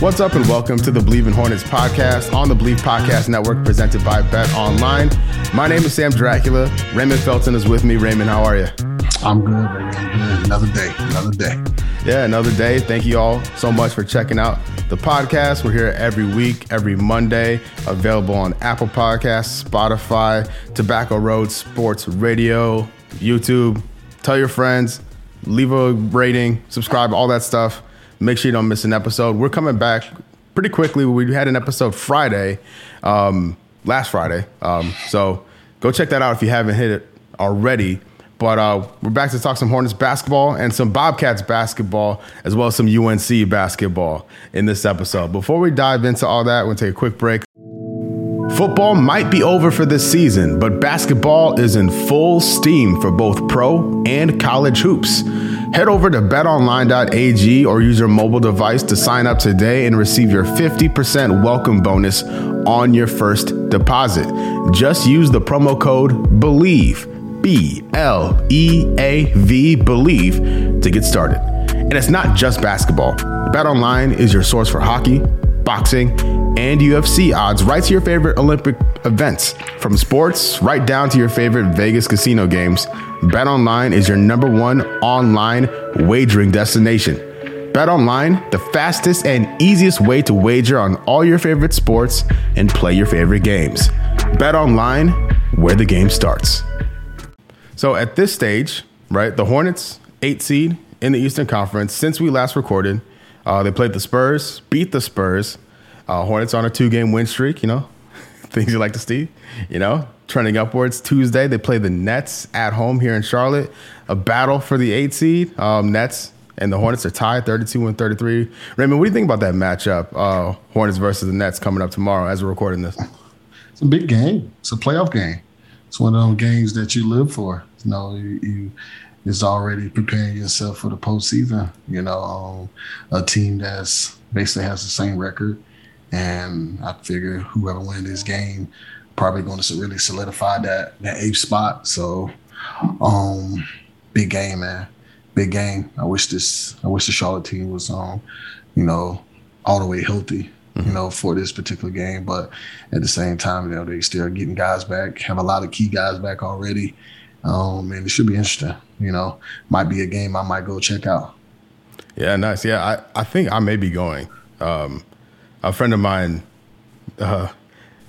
What's up, and welcome to the Bleav in Hornets podcast on the Bleav Podcast Network, presented by Bet Online. My name is Sam Dracula. Raymond Felton is with me. Raymond, how are you? I'm good, baby. I'm good. Another day. Another day. Yeah, another day. Thank you all so much for checking out the podcast. We're here every week, every Monday, available on Apple Podcasts, Spotify, Tobacco Road Sports Radio, YouTube. Tell your friends, leave a rating, subscribe, all that stuff. Make sure you don't miss an episode. We're coming back pretty quickly. We had an episode Friday, um, last Friday. Um, so go check that out if you haven't hit it already. But uh, we're back to talk some Hornets basketball and some Bobcats basketball, as well as some UNC basketball in this episode. Before we dive into all that, we'll take a quick break. Football might be over for this season, but basketball is in full steam for both pro and college hoops. Head over to betonline.ag or use your mobile device to sign up today and receive your 50% welcome bonus on your first deposit. Just use the promo code BLEAV, B L E A V, BLEAV, to get started. And it's not just basketball. BetOnline is your source for hockey, boxing, and UFC odds right to your favorite Olympic events. From sports right down to your favorite Vegas casino games, BetOnline is your number one online wagering destination. BetOnline, the fastest and easiest way to wager on all your favorite sports and play your favorite games. BetOnline, where the game starts. So at this stage, right, the Hornets, eight seed in the Eastern Conference, since we last recorded, uh, they played the Spurs, beat the Spurs. Uh, Hornets on a two game win streak, you know, things you like to see, you know, trending upwards. Tuesday, they play the Nets at home here in Charlotte, a battle for the eight seed. Um, Nets and the Hornets are tied 32 and 33. Raymond, what do you think about that matchup, uh, Hornets versus the Nets coming up tomorrow as we're recording this? It's a big game. It's a playoff game. It's one of those games that you live for. You know, you, you is already preparing yourself for the postseason. You know, um, a team that's basically has the same record, and I figure whoever wins this game probably going to really solidify that that eighth spot. So, um, big game, man. Big game. I wish this. I wish the Charlotte team was, um, you know, all the way healthy. You know, for this particular game, but at the same time, you know, they still getting guys back. Have a lot of key guys back already. Um, and it should be interesting. You know, might be a game I might go check out. Yeah, nice. Yeah, I, I think I may be going. Um, a friend of mine, uh,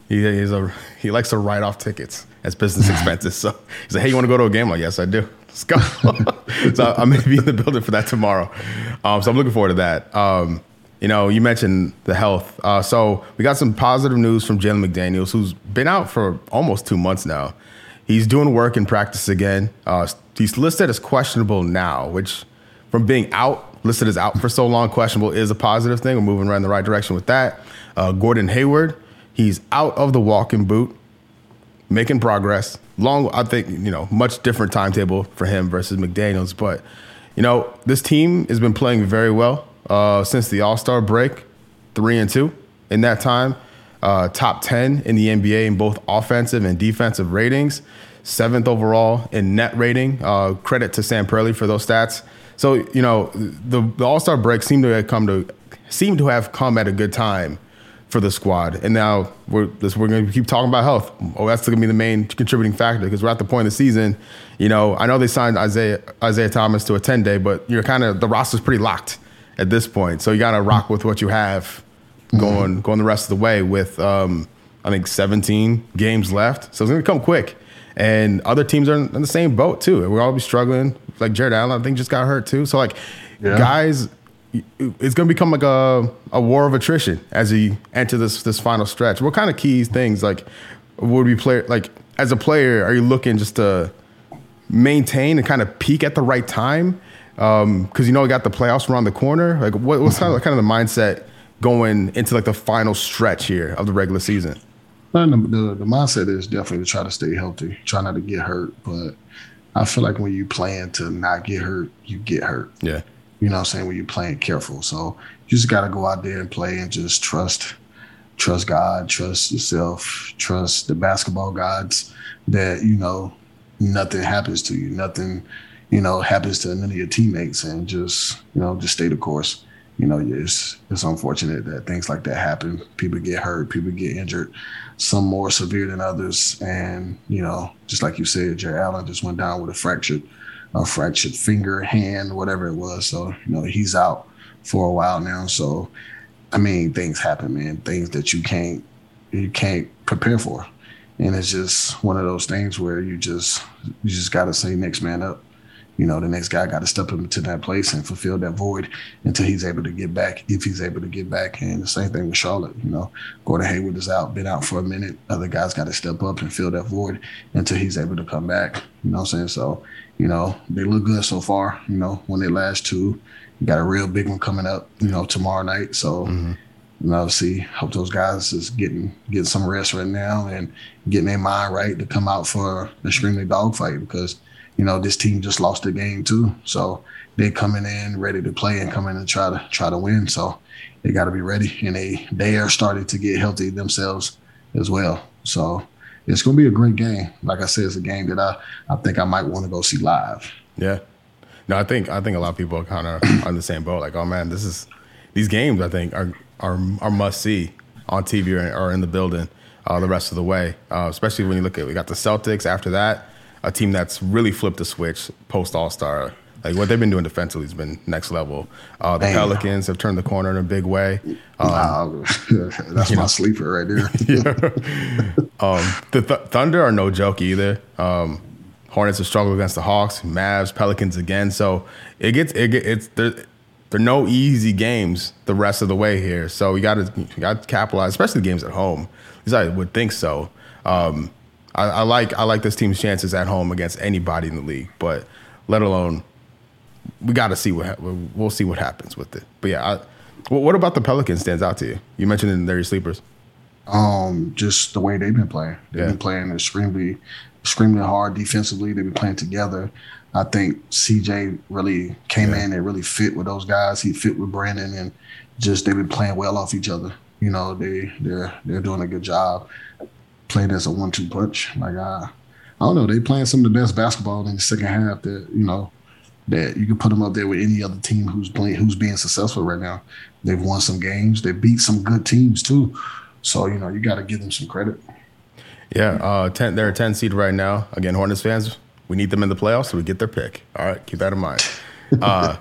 he he's a he likes to write off tickets as business expenses. So he's like, "Hey, you want to go to a game?" I'm like, "Yes, I do. Let's go." so I may be in the building for that tomorrow. Um, so I'm looking forward to that. Um, you know, you mentioned the health. Uh, so we got some positive news from Jalen McDaniels, who's been out for almost two months now. He's doing work in practice again. Uh, he's listed as questionable now, which from being out, listed as out for so long, questionable is a positive thing. We're moving right in the right direction with that. Uh, Gordon Hayward, he's out of the walking boot, making progress. Long, I think, you know, much different timetable for him versus McDaniels. But, you know, this team has been playing very well uh, since the All Star break, three and two in that time. Uh, top 10 in the NBA in both offensive and defensive ratings, seventh overall in net rating. Uh, credit to Sam Perley for those stats. So you know the, the All Star break seemed to have come to seemed to have come at a good time for the squad, and now we're this, we're going to keep talking about health. Oh, that's going to be the main contributing factor because we're at the point of the season. You know, I know they signed Isaiah Isaiah Thomas to a 10 day, but you're kind of the roster's pretty locked at this point. So you got to rock with what you have going mm-hmm. going the rest of the way with um, I think 17 games left. So it's going to come quick. And other teams are in the same boat too. We're all be struggling. Like Jarrett Allen, I think just got hurt too. So like yeah. guys, it's going to become like a, a war of attrition as we enter this this final stretch. What kind of keys things like would we play like as a player? Are you looking just to maintain and kind of peak at the right time? Because um, you know we got the playoffs around the corner. Like what, what's kind of, kind of the mindset going into like the final stretch here of the regular season? The, the, the mindset is definitely to try to stay healthy, try not to get hurt. But I feel like when you plan to not get hurt, you get hurt. Yeah. You know what I'm saying? When you're playing careful. So you just got to go out there and play and just trust, trust God, trust yourself, trust the basketball gods that, you know, nothing happens to you, nothing, you know, happens to none of your teammates and just, you know, just stay the course. You know, it's, it's unfortunate that things like that happen. People get hurt, people get injured, some more severe than others. And, you know, just like you said, Jarrett Allen just went down with a fractured, a fractured finger, hand, whatever it was. So, you know, he's out for a while now. So, I mean, things happen, man. Things that you can't you can't prepare for, and it's just one of those things where you just you just got to say next man up. You know, the next guy got to step into that place and fulfill that void until he's able to get back, if he's able to get back. And the same thing with Charlotte. You know, Gordon Hayward is out, been out for a minute. Other guys got to step up and fill that void until he's able to come back. You know what I'm saying? So, you know, they look good so far. You know, when they last two, you got a real big one coming up. You know, tomorrow night. So. Mm-hmm. And obviously, hope those guys is getting getting some rest right now and getting their mind right to come out for an extremely dogfight because you know this team just lost the game too, so they coming in ready to play and coming to try to try to win. So they got to be ready, and they they are starting to get healthy themselves as well. So it's gonna be a great game. Like I said, it's a game that I I think I might want to go see live. Yeah. No, I think I think a lot of people are kind of on the same boat. Like, oh man, this is these games. I think are are are must see on TV or, or in the building uh, the rest of the way. Uh, especially when you look at we got the Celtics after that, a team that's really flipped the switch post All Star. Like what they've been doing defensively has been next level. Uh, the Damn. Pelicans have turned the corner in a big way. Um, Wow, that's my sleeper right there. um, the th- Thunder are no joke either. Um, Hornets have struggled against the Hawks, Mavs, Pelicans again. So it gets it get, it's there. There are no easy games the rest of the way here. So you got to you got to capitalize, especially the games at home. At least I would think so. Um, I, I like I like this team's chances at home against anybody in the league, but let alone we got to see what hap- we'll see what happens with it. But yeah, I, what what about the Pelicans stands out to you? You mentioned in your sleepers. Um, just the way they've been playing. They've Yeah. been playing extremely, extremely hard defensively. They've been playing together. I think CJ really came Yeah. in and really fit with those guys. He fit with Brandon, and just they've been playing well off each other. You know, they they're they're doing a good job playing as a one-two punch. Like I, I don't know, they playing some of the best basketball in the second half. That you know that you can put them up there with any other team who's playing who's being successful right now. They've won some games. They beat some good teams too. So you know you got to give them some credit. Yeah, uh, ten, they're a 10 seed right now. Again, Hornets fans, we need them in the playoffs so we get their pick. All right, keep that in mind. Uh,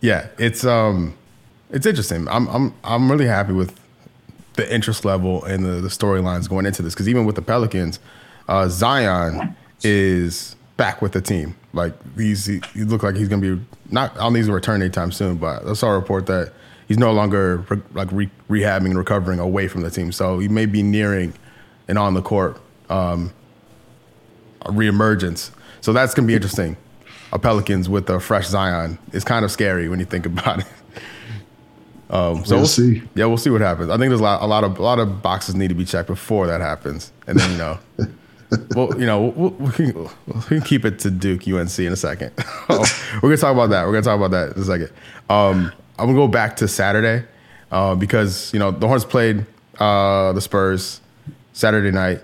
yeah, it's um, it's interesting. I'm I'm I'm really happy with the interest level and the, the storylines going into this because even with the Pelicans, uh, Zion is back with the team. Like these, he, he look like he's gonna be not. I don't think he's return anytime soon, but I saw a report that he's no longer re, like re, rehabbing and recovering away from the team. So he may be nearing an on the court um, reemergence. So that's gonna be interesting. A Pelicans with a fresh Zion is kind of scary when you think about it. Um, so We'll see. Yeah, we'll see what happens. I think there's a lot, a lot of a lot of boxes need to be checked before that happens, and then you know, well, you know, we'll, we can, we can keep it to Duke UNC in a second. we're gonna talk about that. We're gonna talk about that in a second. Um, I'm gonna go back to Saturday uh, because you know the Hornets played uh, the Spurs Saturday night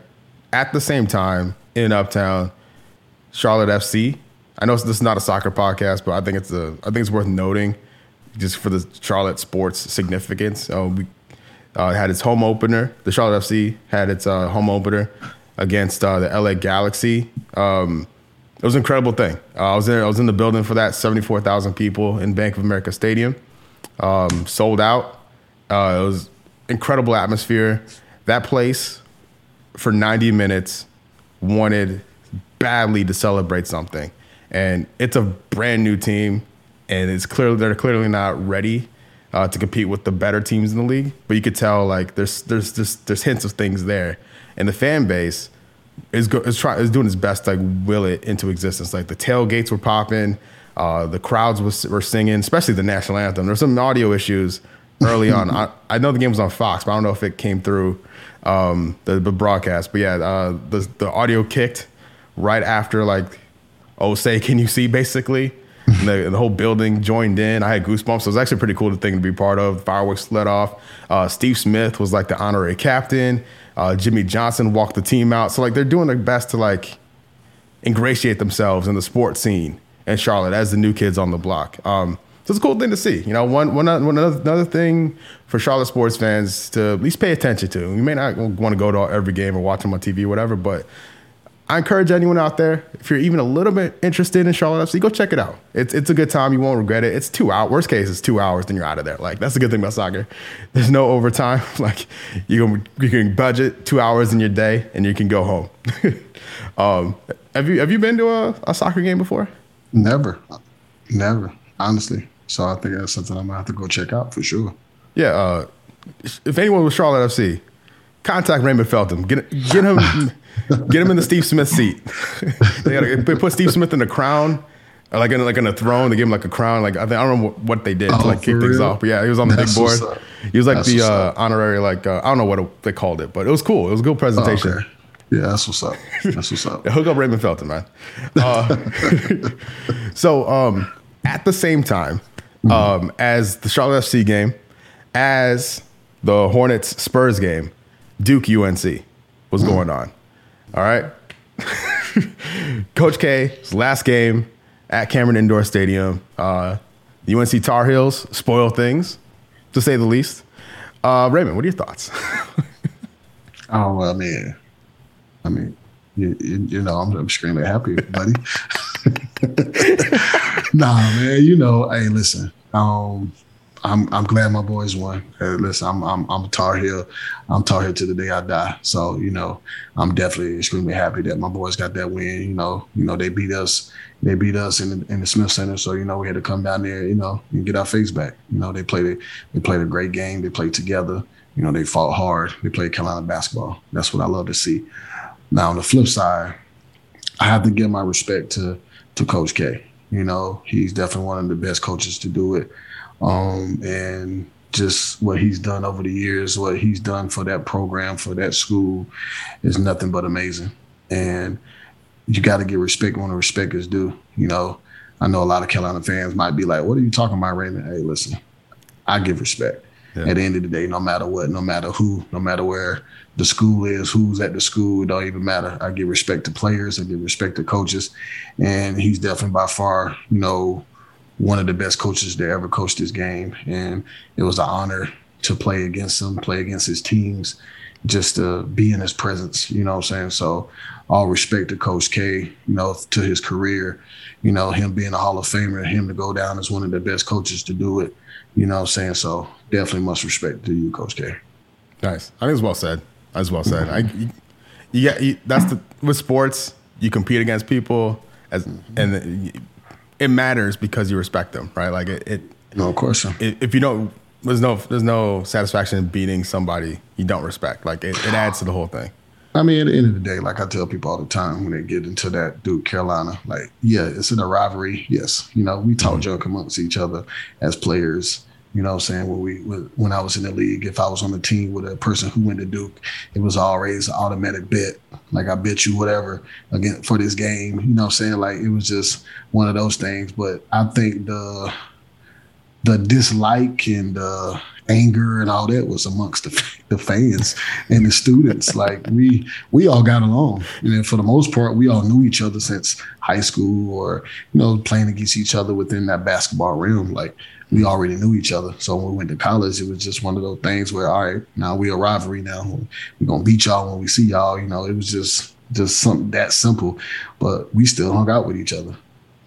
at the same time in Uptown, Charlotte FC. I know this is not a soccer podcast, but I think it's a I think it's worth noting just for the Charlotte sports significance. Uh, we uh, had its home opener. The Charlotte FC had its uh, home opener against uh, the LA Galaxy. Um, it was an incredible thing. Uh, I was there. I was in the building for that. Seventy four thousand people in Bank of America Stadium, um, sold out. Uh, it was incredible atmosphere. That place for ninety minutes wanted badly to celebrate something, and it's a brand new team, and it's clearly they're clearly not ready uh, to compete with the better teams in the league. But you could tell like there's there's there's, there's hints of things there, and the fan base is go, is trying is doing its best to like will it into existence. Like the tailgates were popping, uh, the crowds was, were singing, especially the national anthem. There's some audio issues early on. I, I know the game was on Fox, but I don't know if it came through um, the, the broadcast. But yeah, uh, the the audio kicked right after like, oh say, can you see? Basically, and the, the whole building joined in. I had goosebumps. So it was actually pretty cool thing to be part of. Fireworks let off. Uh, Steve Smith was like the honorary captain. Uh, Jimmy Johnson walked the team out. So like they're doing their best to like ingratiate themselves in the sports scene in Charlotte as the new kids on the block. Um, so it's a cool thing to see. You know, one, one, one another, another thing for Charlotte sports fans to at least pay attention to. You may not want to go to every game or watch them on TV or whatever, but I encourage anyone out there, if you're even a little bit interested in Charlotte FC, go check it out. It's it's a good time. You won't regret it. It's two hours. Worst case, it's two hours, then you're out of there. Like that's the good thing about soccer. There's no overtime. Like you can you can budget two hours in your day and you can go home. um, have you have you been to a, a soccer game before? Never, never. Honestly, so I think that's something I'm gonna have to go check out for sure. Yeah. Uh, if anyone was Charlotte FC, contact Raymond Felton. Get get him get him in the Steve Smith seat. they gotta put Steve Smith in the crown. Like in like in a throne, they gave him like a crown. Like I, think, I don't know what they did oh, to like kick things off, but yeah, he was on the That's big board. He was like That's the uh, honorary, like uh, I don't know what they called it, but it was cool. It was a good presentation. Oh, okay. Yeah, that's what's up. That's what's up. hook up Raymond Felton, man. Uh, so um, at the same time um, as the Charlotte FC game, as the Hornets Spurs game, Duke UNC was mm. going on. All right. Coach K's last game at Cameron Indoor Stadium. Uh, UNC Tar Heels spoil things, to say the least. Uh, Raymond, what are your thoughts? oh, well, man. I mean, you, you know, I'm, I'm extremely happy, buddy. nah, man, you know, hey, listen, um, I'm I'm glad my boys won. Hey, listen, I'm I'm I'm a Tar Heel. I'm Tar Heel to the day I die. So you know, I'm definitely extremely happy that my boys got that win. You know, you know they beat us. They beat us in the, in the Smith Center. So you know we had to come down there. You know, and get our face back. You know they played they played a great game. They played together. You know they fought hard. They played Carolina basketball. That's what I love to see. Now on the flip side, I have to give my respect to to Coach K. You know, he's definitely one of the best coaches to do it. Um, and just what he's done over the years, what he's done for that program, for that school, is nothing but amazing. And you got to give respect when the respect is due. You know, I know a lot of Carolina fans might be like, "What are you talking about, Raymond?" Hey, listen, I give respect. Yeah. At the end of the day, no matter what, no matter who, no matter where the school is, who's at the school, it don't even matter. I give respect to players, I give respect to coaches, and he's definitely by far, you know, one of the best coaches to ever coach this game. And it was an honor to play against him, play against his teams, just to be in his presence, you know what I'm saying? So all respect to Coach K, you know, to his career, you know, him being a Hall of Famer, him to go down as one of the best coaches to do it, you know what I'm saying? So definitely much respect to you, Coach K. Nice. I think it's well said. As well said. I, you, you that's the with sports. You compete against people as and it matters because you respect them, right? Like it. it no question. It, if you don't, there's no there's no satisfaction in beating somebody you don't respect. Like it, it adds to the whole thing. I mean, at the end of the day, like I tell people all the time when they get into that Duke Carolina, like, yeah, it's in a rivalry. Yes. You know, we talk mm-hmm. joke amongst each other as players. You know what I'm saying? When we when I was in the league, if I was on the team with a person who went to Duke, it was always an automatic bet. Like I bet you whatever again for this game. You know what I'm saying? Like it was just one of those things. But I think the the dislike and the anger and all that was amongst the, the fans and the students. like we we all got along, and for the most part, we all knew each other since high school or you know playing against each other within that basketball realm. Like we already knew each other. So when we went to college, it was just one of those things where, all right, now we a rivalry now. We're gonna beat y'all when we see y'all. You know, it was just just something that simple. But we still hung out with each other.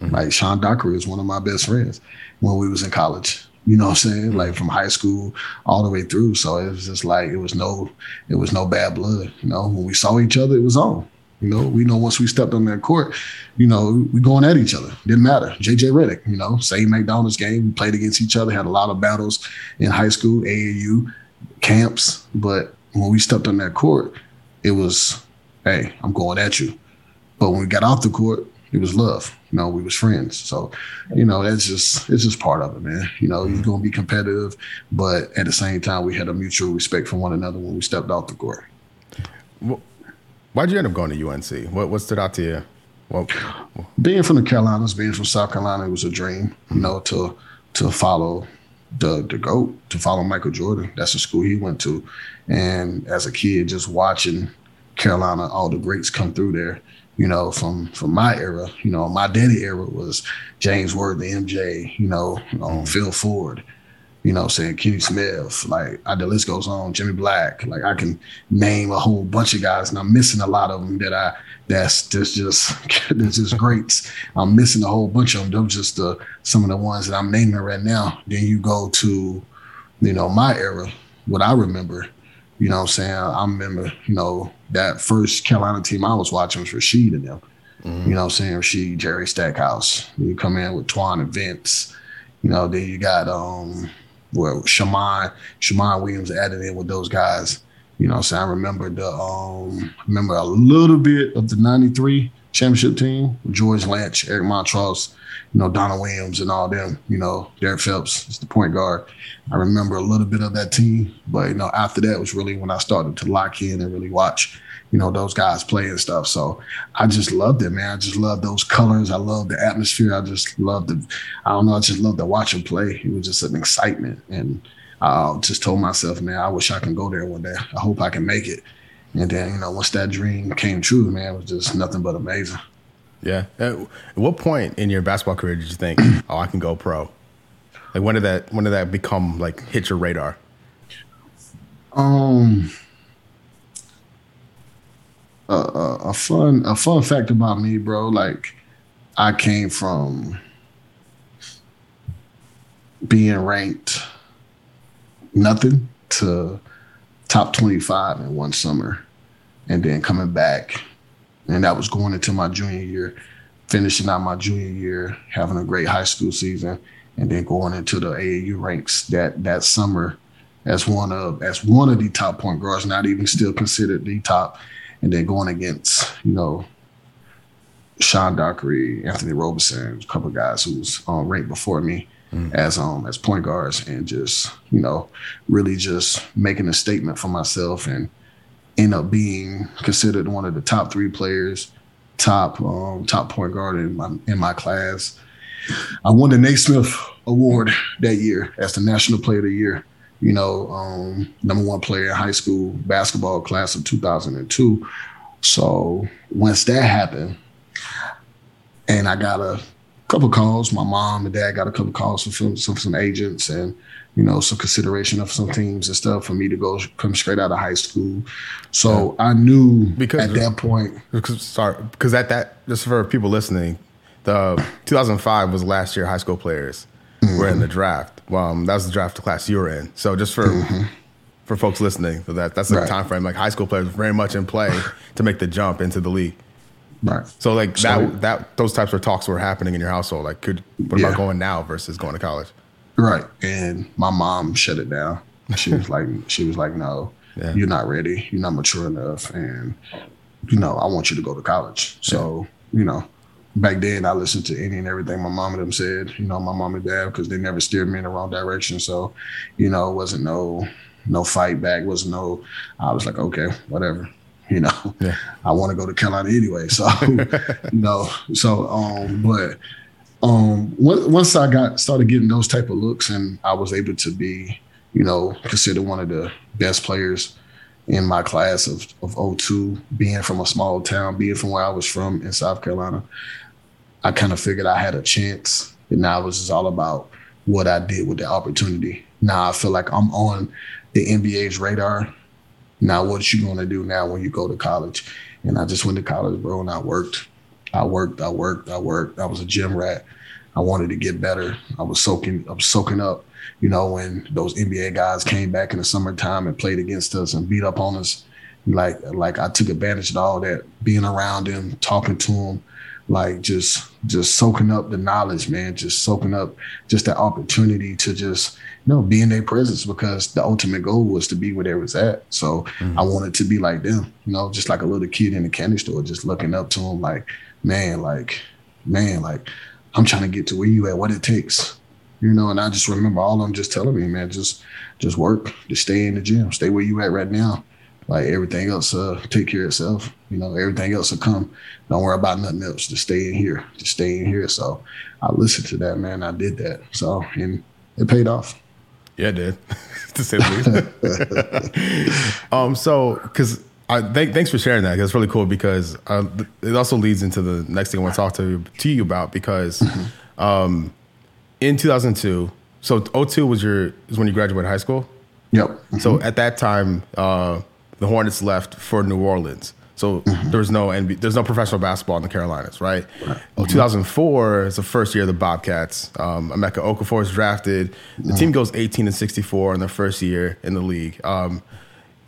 Mm-hmm. Like Sean Dockery is one of my best friends when we was in college. You know what I'm saying? Like from high school all the way through. So it was just like it was no it was no bad blood. You know, when we saw each other, it was on. You know, we know once we stepped on that court, you know, we going at each other. Didn't matter. JJ Redick, you know, same McDonald's game. We played against each other, had a lot of battles in high school, AAU, camps. But when we stepped on that court, it was, hey, I'm going at you. But when we got off the court, it was love. You know, we was friends. So, you know, that's just it's just part of it, man. You know, you're mm-hmm. gonna be competitive, but at the same time, we had a mutual respect for one another when we stepped off the court. Why'd you end up going to UNC? What what stood out to you? Well, being from the Carolinas, being from South Carolina, it was a dream, you know, to to follow the the goat, to follow Michael Jordan. That's the school he went to, and as a kid, just watching Carolina, all the greats come through there. You know, from from my era, you know, my daddy era was James Worthy, the MJ, you know, um, Phil Ford, you know, saying Kenny Smith, like I, the list goes on, Jimmy Black, like I can name a whole bunch of guys, and I'm missing a lot of them that I that's just just that's just greats. I'm missing a whole bunch of them. Those just the some of the ones that I'm naming right now. Then you go to, you know, my era, what I remember. You know what I'm saying? I remember, you know, that first Carolina team I was watching was Rasheed and them. Mm-hmm. You know what I'm saying? Rasheed, Jerry Stackhouse. You come in with Twan and Vince. You know, then you got um well, Shammond, Shammond Williams added in with those guys. You know, so I remember the um remember a little bit of the '93 championship team, George Lynch, Eric Montross, you know, Donald Williams and all them, you know, Derrick Phelps is the point guard. I remember a little bit of that team, but you know, after that was really when I started to lock in and really watch you know, those guys play and stuff. So I just loved it, man. I just love those colors. I love the atmosphere. I just love the, I don't know, I just love to watch them play. It was just an excitement. And I just told myself, man, I wish I can go there one day. I hope I can make it. And then, you know, once that dream came true, man, it was just nothing but amazing. Yeah. At what point in your basketball career did you think, oh, I can go pro? Like when did that when did that become like hit your radar? Um a, a, fun a fun fact about me, bro. Like I came from being ranked nothing to top 25 in one summer and then coming back and that was going into my junior year finishing out my junior year having a great high school season and then going into the AAU ranks that that summer as one of as one of the top point guards not even still considered the top and then going against you know Sean Dockery, Anthony Robinson, a couple of guys who was um, ranked before me mm. as um as point guards, and just you know really just making a statement for myself and end up being considered one of the top three players, top um, top point guard in my in my class. I won the Naismith Award that year as the National Player of the Year you know, um, number one player in high school basketball class of 2002. So once that happened, and I got a couple calls, my mom and dad got a couple calls from some, some agents and you know some consideration of some teams and stuff for me to go come straight out of high school. So yeah. I knew because at that point. Because, sorry, because at that just for people listening, the 2005 was last year high school players mm-hmm. were in the draft. Um, that was the draft class you were in. So just for mm-hmm. for folks listening, so that that's the right. time frame. Like high school players very much in play to make the jump into the league. Right. So like so, that that those types of talks were happening in your household. Like, could what yeah. about going now versus going to college? Right. And my mom shut it down. She was like, she was like, no, yeah. you're not ready. You're not mature enough, and you know, I want you to go to college. So yeah. you know, back then I listened to any and everything my mom and them said, you know, my mom and dad, because they never steered me in the wrong direction. So, you know, it wasn't no no fight back, wasn't no I was like, okay, whatever. You know, yeah. I want to go to Carolina anyway. So, you know, so um, but um once I got started getting those type of looks and I was able to be, you know, considered one of the best players in my class of, of 02, being from a small town, being from where I was from in South Carolina, I kind of figured I had a chance. And now it was just all about what I did with the opportunity. Now I feel like I'm on the NBA's radar. Now what you gonna do now when you go to college? And I just went to college, bro, and I worked. I worked, I worked, I worked. I was a gym rat. I wanted to get better. I was soaking, I was soaking up, you know, when those NBA guys came back in the summertime and played against us and beat up on us. Like, like I took advantage of all that, being around them, talking to them, like just just soaking up the knowledge, man, just soaking up just that opportunity to just you know be in their presence because the ultimate goal was to be where they was at. So mm-hmm. I wanted to be like them, you know, just like a little kid in the candy store, just looking up to them, like man, like man, like I'm trying to get to where you at, what it takes, you know. And I just remember all of them just telling me, man, just just work, just stay in the gym, stay where you at right now, Like everything else, uh, take care of itself. You know, everything else will come. Don't worry about nothing else. Just stay in here. Just stay in here. So I listened to that, man. I did that. So and it paid off. Yeah, it did. to say the least. um, so because I th- thanks for sharing that. That's really cool because uh, it also leads into the next thing I want to talk to to you about because um, in 2002, so 02 was your is when you graduated high school. Yep. So at that time, uh, the Hornets left for New Orleans. So there was no NBA, there's no professional basketball in the Carolinas, right? Well, 2004 is the first year of the Bobcats. Um, Emeka Okafor is drafted. The team goes 18 and 64 in their first year in the league. Um,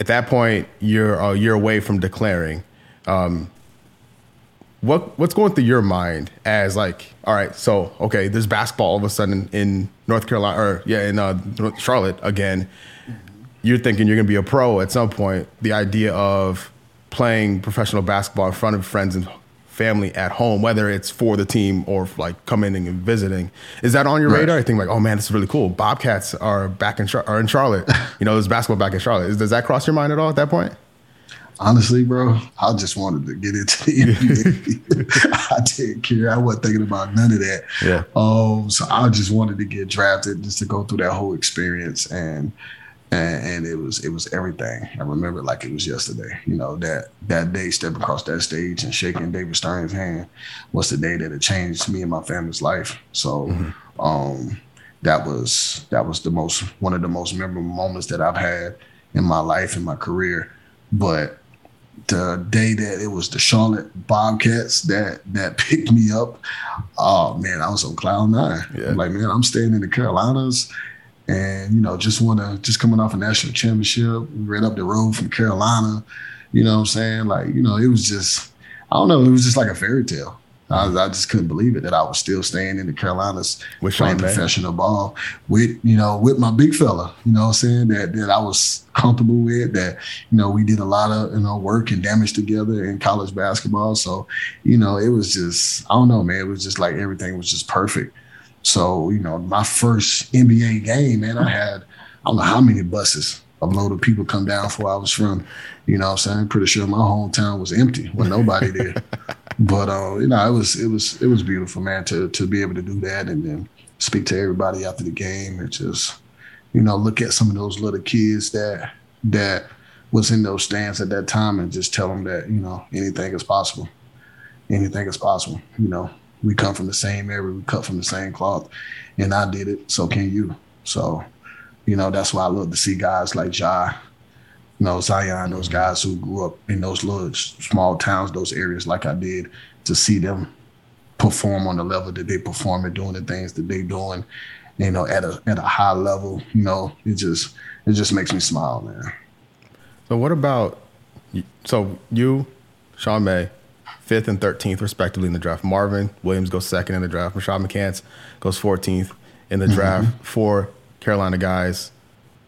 at that point, you're a year away from declaring. Um, what what's going through your mind as like, all right, so okay, there's basketball all of a sudden in North Carolina or yeah in uh, Charlotte again. You're thinking you're going to be a pro at some point. The idea of playing professional basketball in front of friends and family at home, whether it's for the team or like coming in and visiting, is that on your Right. radar? I think like, oh man, this is really cool. Bobcats are back in are in Charlotte. you know, there's basketball back in Charlotte. Does that cross your mind at all at that point? Honestly, bro, I just wanted to get into the NBA. I didn't care. I wasn't thinking about none of that. Yeah. Um, so I just wanted to get drafted just to go through that whole experience and and, and it was it was everything. I remember it like it was yesterday. You know, that that day stepping across that stage and shaking David Stern's hand was the day that it changed me and my family's life. So um that was that was the most one of the most memorable moments that I've had in my life in my career. But the day that it was the Charlotte Bobcats that that picked me up, oh man, I was on cloud nine. Yeah. Like, man, I'm staying in the Carolinas, and you know, just want to just coming off a national championship, right up the road from Carolina. You know what I'm saying? Like, you know, it was just, I don't know, it was just like a fairy tale. I, I just couldn't believe it that I was still staying in the Carolinas With playing Sean professional ball with, you know, with my big fella, you know what I'm saying? That that I was comfortable with, that, you know, we did a lot of, you know, work and damage together in college basketball. So, you know, it was just, I don't know, man. It was just like everything was just perfect. So, you know, my first NBA game, man, I had, I don't know how many buses of load of people come down for where I was from. You know what I'm saying? Pretty sure my hometown was empty. Wasn't nobody there. But uh, you know, it was it was it was beautiful, man, to to be able to do that and then speak to everybody after the game and just, you know, look at some of those little kids that that was in those stands at that time and just tell them that, you know, anything is possible. Anything is possible. You know, we come from the same area, we cut from the same cloth, and I did it, so can you. So, you know, that's why I love to see guys like Ja, you know, Zion, those guys who grew up in those little small towns, those areas like I did, to see them perform on the level that they perform and doing the things that they're doing, you know, at a at a high level, you know, it just it just makes me smile, man. So what about so you, Sean May, fifth and thirteenth respectively in the draft. Marvin Williams goes second in the draft. Rashad McCants goes fourteenth in the draft. Four Carolina guys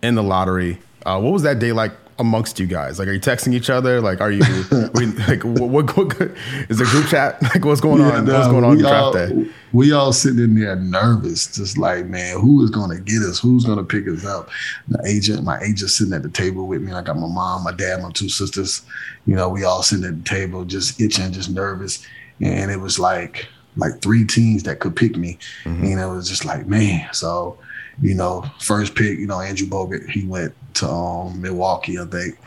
in the lottery. Uh, what was that day like amongst you guys? Like, are you texting each other? Like, are you we, like what, what, what is there group chat? Like, what's going on? Yeah, what's going on draft all, day? We all sitting in there nervous, just like, man, who is gonna get us? Who's gonna pick us up? The agent, my agent sitting at the table with me. I got my mom, my dad, my two sisters. You know, we all sitting at the table, just itching, just nervous. And it was like like three teams that could pick me. Mm-hmm. And it was just like, man. So, you know, first pick, you know, Andrew Bogut, he went to um, Milwaukee, I think.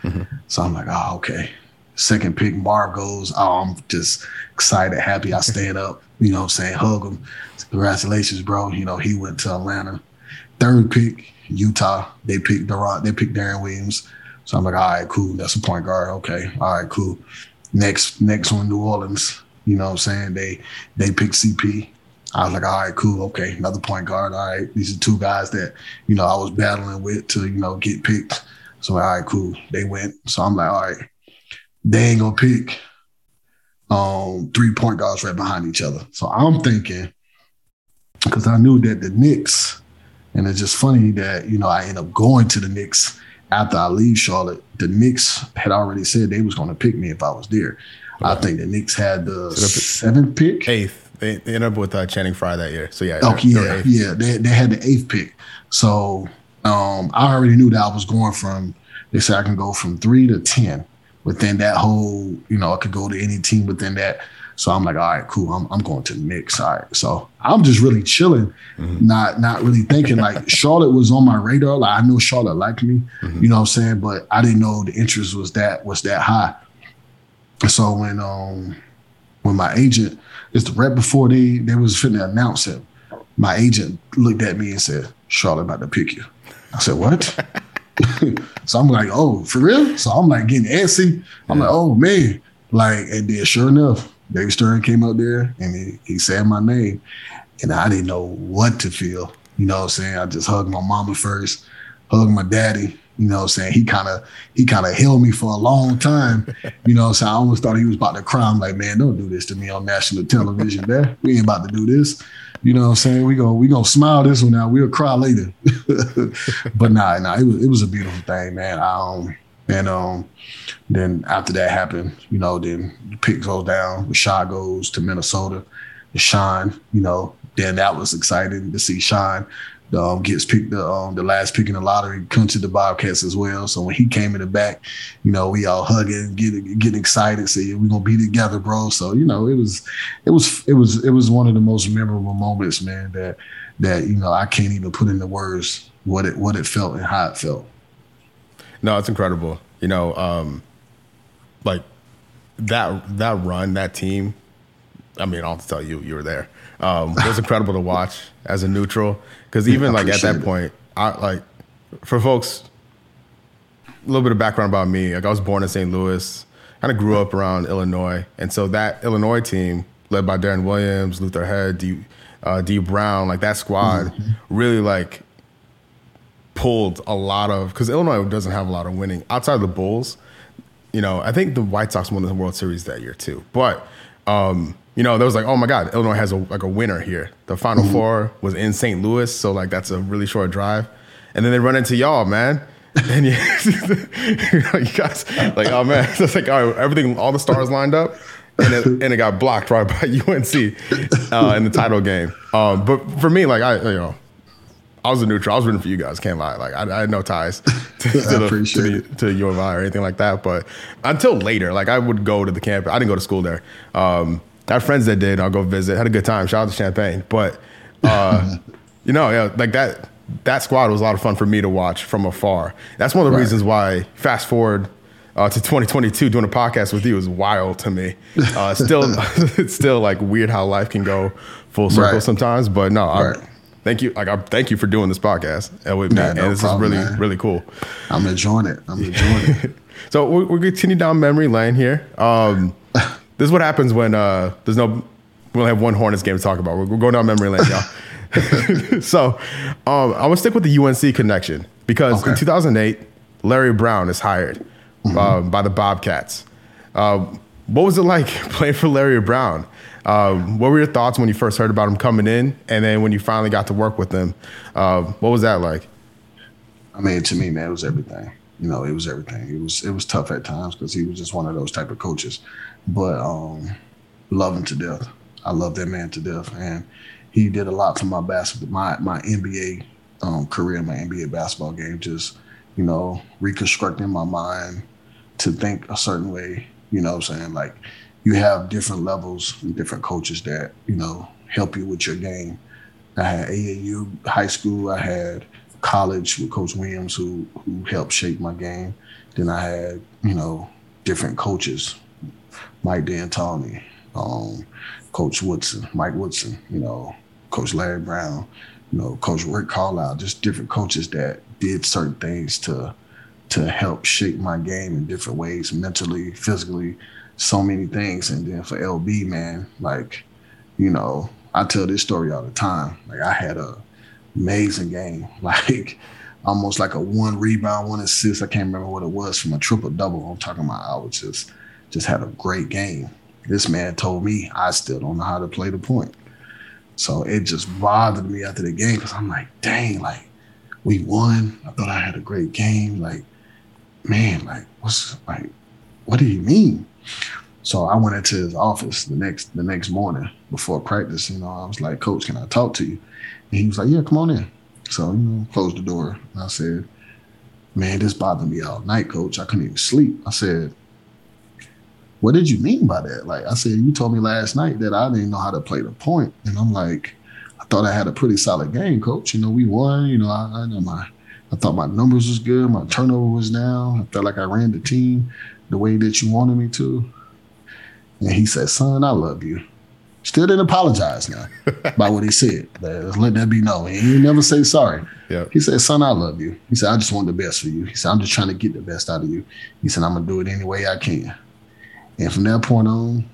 So I'm like, oh, okay. Second pick, Marv goes. Oh, I'm just excited, happy. I stand up, you know what I'm saying, hug him. Congratulations, bro. You know, he went to Atlanta. Third pick, Utah. They picked Durant, they picked Deron Williams. So I'm like, all right, cool. That's a point guard. Okay. All right, cool. Next, next one, New Orleans. You know what I'm saying? They they picked CP. I was like, all right, cool, okay, another point guard. All right, these are two guys that you know I was battling with to you know get picked. So all right, cool, they went. So I'm like, all right, they ain't gonna pick um three point guards right behind each other. So I'm thinking because I knew that the Knicks, and it's just funny that you know I end up going to the Knicks after I leave Charlotte. The Knicks had already said they was going to pick me if I was there. I think the Knicks had the seventh pick. Eighth. They, they ended up with uh, Channing Frye that year. So yeah. Okay, they're- yeah, yeah. They, they had the eighth pick. So um, I already knew that I was going from They said I can go from three to ten within that whole, you know, I could go to any team within that. So I'm like, all right, cool. I'm, I'm going to the Knicks. All right. So I'm just really chilling, mm-hmm. not not really thinking like Charlotte was on my radar. Like I know Charlotte liked me, mm-hmm. you know what I'm saying? But I didn't know the interest was that was that high. So when um when my agent, it's the right before they they was finna announce it, my agent looked at me and said, Charlotte about to pick you. I said, What? so I'm like, oh, for real? So I'm like getting antsy. I'm yeah. like, oh man. Like, and then sure enough, David Stern came up there and he, he said my name. And I didn't know what to feel. You know what I'm saying? I just hugged my mama first, hugged my daddy. You know what I'm saying? He kind of he kind of held me for a long time. You know what I'm saying? I almost thought he was about to cry. I'm like, man, don't do this to me on national television, man. We ain't about to do this. You know what I'm saying? We go we gonna smile this one out. We'll cry later. but nah, nah, it was it was a beautiful thing, man. Um and um then after that happened, you know, then the pick goes down, Rashad goes to Minnesota, Sean, you know, then that was exciting to see Sean um, gets picked the um, the last pick in the lottery, comes to the Bobcats as well. So when he came in the back, you know, we all hugging, getting getting excited, saying we're gonna be together, bro. So you know, it was it was it was it was one of the most memorable moments, man. That that you know I can't even put into words what it what it felt and how it felt. No, it's incredible. You know, um, like that that run, that team. I mean, I'll tell you, you were there. Um, it was incredible to watch as a neutral because even like at that it. point, I like for folks. A little bit of background about me. Like I was born in St. Louis, kind of grew up around Illinois, and so that Illinois team, led by Deron Williams, Luther Head, D, uh, Dee Brown, like that squad, mm-hmm. really like pulled a lot of because Illinois doesn't have a lot of winning outside of the Bulls. You know, I think the White Sox won the World Series that year too, but um, you know, there was like, oh my God, Illinois has a, like a winner here. The Final mm-hmm. Four was in St. Louis, so like that's a really short drive. And then they run into y'all, man. And you, you guys, like, oh man, it's like, all right, everything, all the stars lined up. And it, and it got blocked right by UNC uh, in the title game. Um, but for me, like, I, you know, I was a neutral. I was rooting for you guys. Can't lie. Like I, I had no ties to, to, the, to, the, to U of I or anything like that. But until later, like I would go to the campus. I didn't go to school there. Um, I have friends that did. I'll go visit. Had a good time. Shout out to Champaign. But uh, you know, yeah, like that that squad was a lot of fun for me to watch from afar. That's one of the right. reasons why fast forward uh, to 2022 doing a podcast with you was wild to me. Uh, still, it's still like weird how life can go full circle right. sometimes. But no, right. I, thank you. Like I thank you for doing this podcast with me, no and this problem, is really man. really cool. I'm enjoying it. I'm enjoying it. so we we continue down memory lane here. Um, this is what happens when uh, there's no. We only have one Hornets game to talk about. We're, we're going down memory lane, y'all. so um, I to stick with the UNC connection because okay. in 2008, Larry Brown is hired mm-hmm. uh, by the Bobcats. Uh, what was it like playing for Larry Brown? Uh, what were your thoughts when you first heard about him coming in, and then when you finally got to work with him? Uh, what was that like? I mean, to me, man, it was everything. You know, it was everything. It was it was tough at times because he was just one of those type of coaches but um, love him to death. I love that man to death, and he did a lot for my basketball, my my NBA um, career, my NBA basketball game. Just you know, reconstructing my mind to think a certain way. You know, what I'm saying like you have different levels and different coaches that you know help you with your game. I had AAU high school. I had college with Coach Williams, who who helped shape my game. Then I had you know different coaches Mike D'Antoni, um, Coach Woodson, Mike Woodson, you know, Coach Larry Brown, you know, Coach Rick Carlisle, just different coaches that did certain things to to help shape my game in different ways, mentally, physically, so many things. And then for LB, man, like, you know, I tell this story all the time. Like I had a amazing game, like almost like a one rebound, one assist. I can't remember what it was from a triple double. I'm talking about I was just just had a great game. This man told me I still don't know how to play the point. So it just bothered me after the game because I'm like, dang, like we won. I thought I had a great game. Like, man, like what's like, what do you mean? So I went into his office the next the next morning before practice. You know, I was like, Coach, can I talk to you? And he was like, Yeah, come on in. So you know, closed the door. And I said, man, this bothered me all night, coach. I couldn't even sleep. I said, what did you mean by that? Like I said, you told me last night that I didn't know how to play the point, and I'm like, I thought I had a pretty solid game, coach. You know, we won. You know, I, I know my, I thought my numbers was good. My turnover was down. I felt like I ran the team the way that you wanted me to. And he said, "Son, I love you." Still didn't apologize now by what he said. Let's let that be known. He never say sorry. Yep. He said, "Son, I love you." He said, "I just want the best for you." He said, "I'm just trying to get the best out of you." He said, "I'm gonna do it any way I can." And from that point on,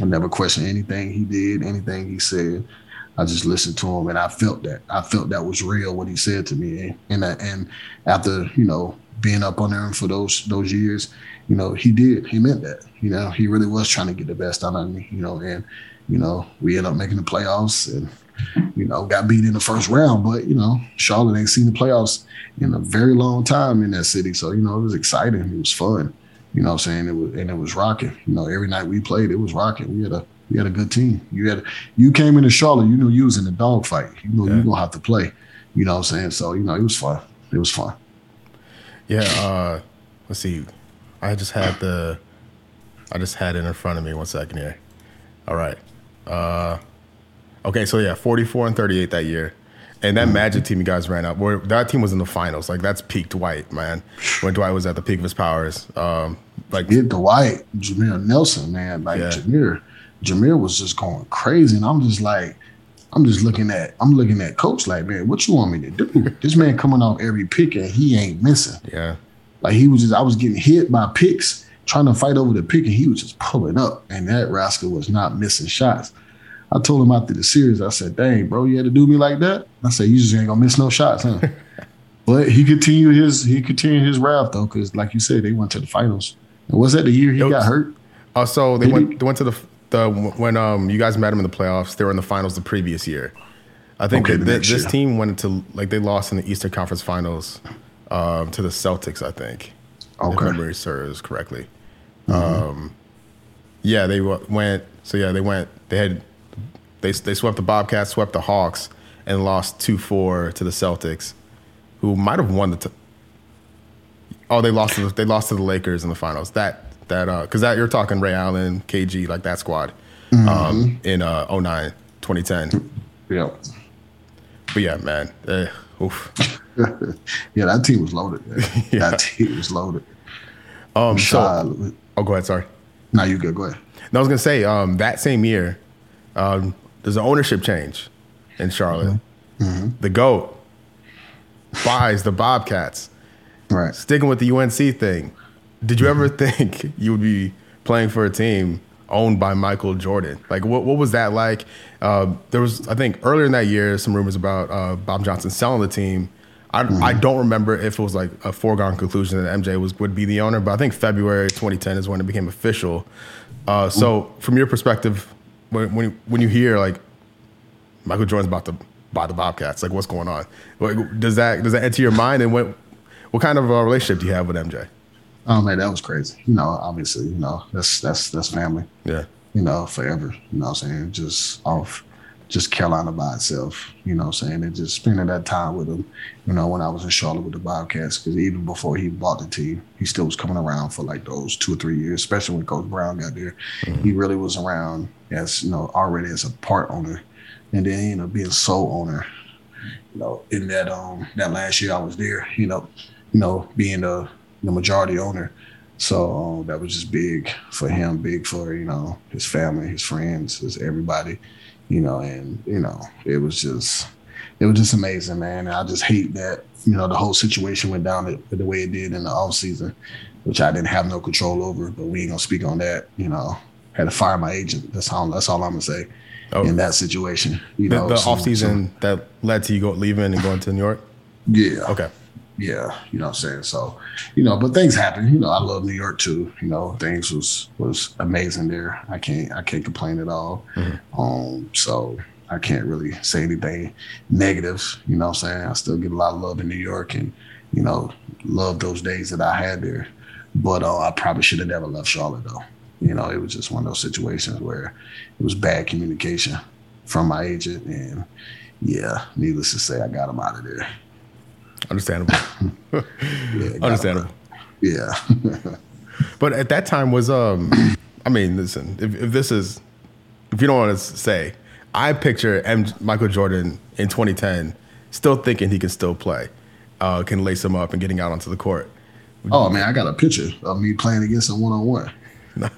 I never questioned anything he did, anything he said. I just listened to him, and I felt that. I felt that was real what he said to me. And and, and after you know being up on him for those those years, you know he did. He meant that. You know he really was trying to get the best out of me. You know, and you know we ended up making the playoffs, and you know got beat in the first round. But you know Charlotte ain't seen the playoffs in a very long time in that city, so you know it was exciting. It was fun. You know what I'm saying? It was and it was rocking. You know, every night we played, it was rocking. We had a we had a good team. You had you came into Charlotte, you knew you was in a dogfight. You know Yeah. you gonna have to play. You know what I'm saying? So, you know, it was fun. It was fun. Yeah. Uh, let's see. I just had the. I just had it in front of me. One second here. All right. Uh, okay. So yeah, 44 and 38 that year, and that Magic team you guys ran up. Where that team was in the finals. Like that's peak Dwight, man. When Dwight was at the peak of his powers. Um, like Get Dwight, Jameer Nelson, man. Like Yeah. Jameer, Jameer was just going crazy. And I'm just like, I'm just looking at, I'm looking at coach like, man, what you want me to do? this man coming off every pick and he ain't missing. yeah. Like he was just, I was getting hit by picks, trying to fight over the pick, and he was just pulling up. And that rascal was not missing shots. I told him after the series, I said, dang, bro, you had to do me like that? I said, you just ain't gonna miss no shots, huh? but he continued his he continued his raft though, because like you said, they went to the finals. Was that the year he was- got hurt? Uh, so they Did went. he- They went to the the when um you guys met them in the playoffs. They were in the finals the previous year. I think Okay, the this team went into like they lost in the Eastern Conference Finals um, to the Celtics. I think. If Okay. memory serves correctly. Um, yeah, they w- went. So yeah, they went. They had they they swept the Bobcats, swept the Hawks, and lost two four to the Celtics, who might have won the. T- oh, they lost. To the, they lost to the Lakers in the finals. That that uh, because that you're talking Ray Allen, KG, like that squad, um, in uh 09, 2010. Yeah. But yeah, man, eh, oof. yeah, that team was loaded. Yeah. That team was loaded. Um, so, oh, go ahead. Sorry. Now you good. Go ahead. No, I was gonna say um, that same year, um, there's an ownership change in Charlotte. The goat buys the Bobcats, Right. sticking with the UNC thing. Did you ever think you would be playing for a team owned by Michael Jordan? Like, what what was that like? Uh, there was, I think, earlier in that year, some rumors about uh, Bob Johnson selling the team. I, I don't remember if it was like a foregone conclusion that MJ was would be the owner, but I think February 2010 is when it became official. Uh, so, from your perspective, when when when you hear like Michael Jordan's about to buy the Bobcats, like what's going on? Like, does that does that enter your mind? And what what kind of a relationship do you have with MJ? Oh man, that was crazy. You know, obviously, you know, that's that's that's family. Yeah. you know, forever. You know what I'm saying? Just off just Carolina by itself, you know what I'm saying? And just spending that time with him, you know, when I was in Charlotte with the Bobcats, because even before he bought the team, he still was coming around for like those two or three years, especially when Coach Brown got there. He really was around as, you know, already as a part owner. And then, you know, being sole owner, you know, in that um that last year I was there, you know, you know, being the the majority owner. So um, that was just big for him, big for you know his family, his friends, his everybody, you know, and you know it was just it was just amazing, man. And I just hate that you know the whole situation went down the, the way it did in the off season, which I didn't have no control over. But we ain't gonna speak on that. You know, had to fire my agent. That's all. That's all I'm gonna say Oh. in that situation. You The, know, the so- off season that led to you go leaving and going to New York. yeah. Okay. Yeah, you know what I'm saying? So, you know, but things happen. You know, I love New York too. You know, things was was amazing there. I can't I can't complain at all. Um, so I can't really say anything negative, you know what I'm saying? I still get a lot of love in New York and, you know, love those days that I had there. But uh, I probably should have never left Charlotte though. You know, it was just one of those situations where it was bad communication from my agent and yeah, needless to say, I got him out of there. Understandable. Yeah, Understandable. Yeah. But at that time was um, I mean, listen, if, if this is, if you don't want to say, I picture M- Michael Jordan in 2010 still thinking he can still play, uh, can lace him up and getting out onto the court. oh man, I got a picture of me playing against him one on one.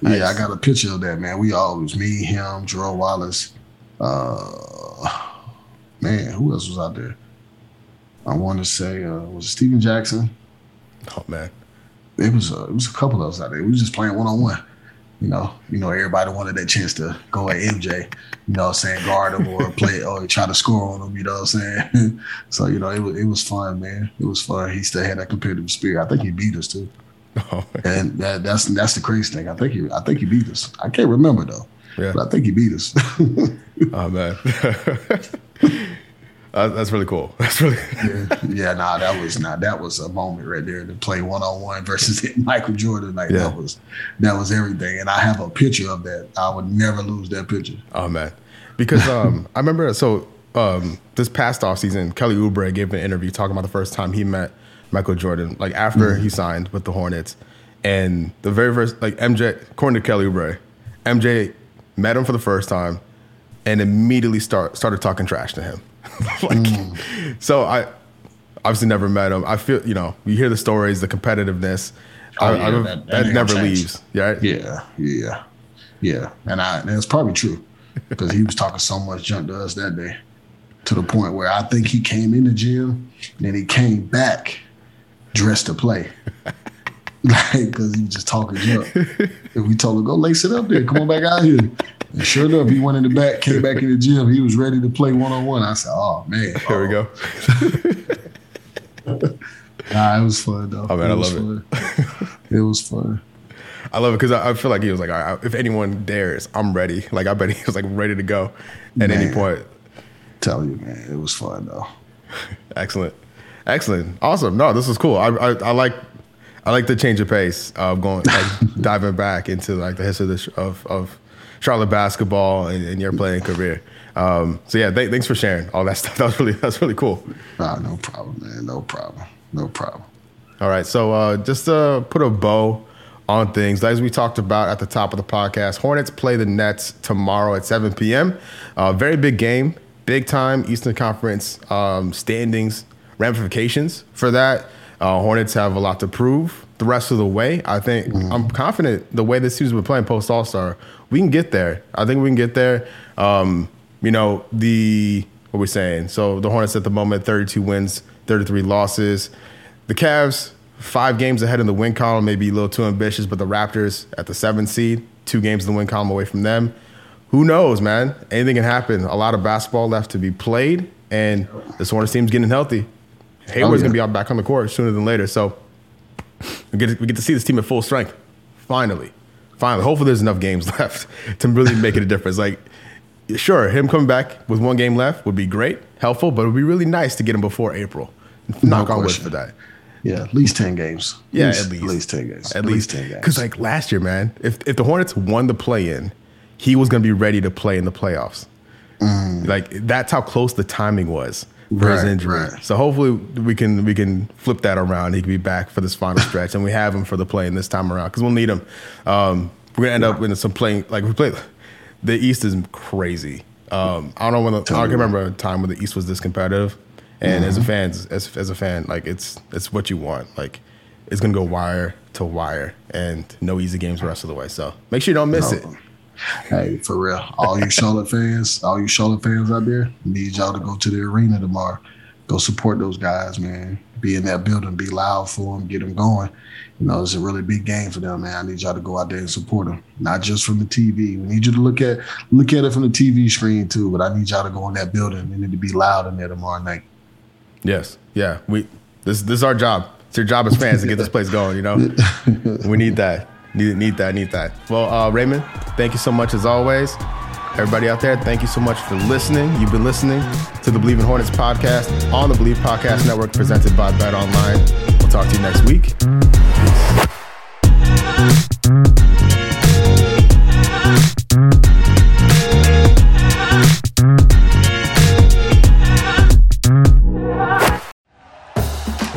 Yeah, I got a picture of that, man. We all it was me, him, Jerome Wallace. Uh, man, who else was out there? I want to say uh, was it Stephen Jackson. Oh man, It was uh, it was a couple of us out there. We was just playing one on one. You know, you know, everybody wanted that chance to go at MJ. You know, I'm saying guard him or play or try to score on him. You know, what I'm saying. so you know, it was it was fun, man. It was fun. He still had that competitive spirit. I think he beat us too. oh, And that, that's that's the crazy thing. I think he I think he beat us. I can't remember though. Yeah. But I think he beat us. oh man, Uh, that's really cool. That's really yeah, nah, that was not that was a moment right there to play one on one versus Michael Jordan. Like Yeah. that was that was everything. And I have a picture of that. I would never lose that picture. Oh man, because um, I remember so um, this past off season, Kelly Oubre gave an interview talking about the first time he met Michael Jordan, like after he signed with the Hornets, and the very first like MJ, according to Kelly Oubre, MJ met him for the first time, and immediately start started talking trash to him. like, so I obviously never met him. I feel you know you hear the stories, the competitiveness. Oh, I- yeah, I- that- that, that never gonna leaves. Yeah, right? Yeah, yeah, yeah. And I and it's probably true because he was talking so much junk to us that day, to the point where I think he came in the gym and then he came back dressed to play. Like, because he was just talking junk. And we told him, go lace it up there. Come on back out here. Sure enough, he went in the back, came back in the gym. He was ready to play one on one. I said, oh, man. Here we go. Nah, it was fun, though. Oh, man, I love fun. it was fun. I love it because I, I feel like he was like, All right, if anyone dares, I'm ready. Like I bet he was like ready to go at any point. Tell you, man, it was fun, though. Excellent, excellent, awesome. No, this is cool. I, I, I like I like the change of pace of going like diving back into like the history of, the, sh- of, of Charlotte basketball and, and your playing career. Um, so yeah, th- thanks for sharing all that stuff. That was really that's really cool. Nah, no problem, man. No problem. No problem. All right, so uh, just to put a bow on things, as we talked about at the top of the podcast, Hornets play the Nets tomorrow at 7 p.m. Uh, very big game, big time Eastern Conference um, standings ramifications for that. Uh, Hornets have a lot to prove the rest of the way. I think I'm confident the way this team's been playing post All Star, we can get there. I think we can get there. Um, you know the what we're saying. So the Hornets at the moment, 32 wins, 33 losses. The Cavs, five games ahead in the win column, maybe a little too ambitious, but the Raptors at the seventh seed, two games in the win column away from them. Who knows, man? Anything can happen. A lot of basketball left to be played, and this Hornets team's getting healthy. Hayward's yeah. gonna be out back on the court sooner than later. So we get, we get to see this team at full strength. Finally. Finally. Hopefully there's enough games left to really make it a difference. Like, sure, him coming back with one game left would be great, helpful, but it would be really nice to get him before April. Knock on wood for that. Yeah, at least ten games. Yeah, least, at least. At least ten games. At, least, ten games. Because like last year, man, if if the Hornets won the play in, he was gonna be ready to play in the playoffs. Mm. Like that's how close the timing was for his Mm. Injury. right. So hopefully we can we can flip that around. He can be back for this final stretch, and we have him for the play in this time around because we'll need him. Um, we're gonna end up in some playing like we play. The East is crazy. Um, I don't know when the, I can remember a time when the East was this competitive. And as a Mm-hmm. fan, as, as a fan, like it's it's what you want. Like it's gonna go wire to wire, and no easy games the rest of the way. So make sure you don't miss it. Hey, for real, all you Charlotte fans, all you Charlotte fans out there, need y'all to go to the arena tomorrow. Go support those guys, man. Be in that building, be loud for them, get them going. You know, it's a really big game for them, man. I need y'all to go out there and support them, not just from the TV. We need you to look at look at it from the TV screen too, but I need y'all to go in that building. They need to be loud in there tomorrow night. Yes, yeah. We this this is our job. It's your job as fans to get this place going. You know, we need that. Need need that. Need that. Well, uh, Raymond, thank you so much as always. Everybody out there, thank you so much for listening. You've been listening to the Bleav in Hornets podcast on the Bleav Podcast Network, presented by BetOnline. We'll talk to you next week.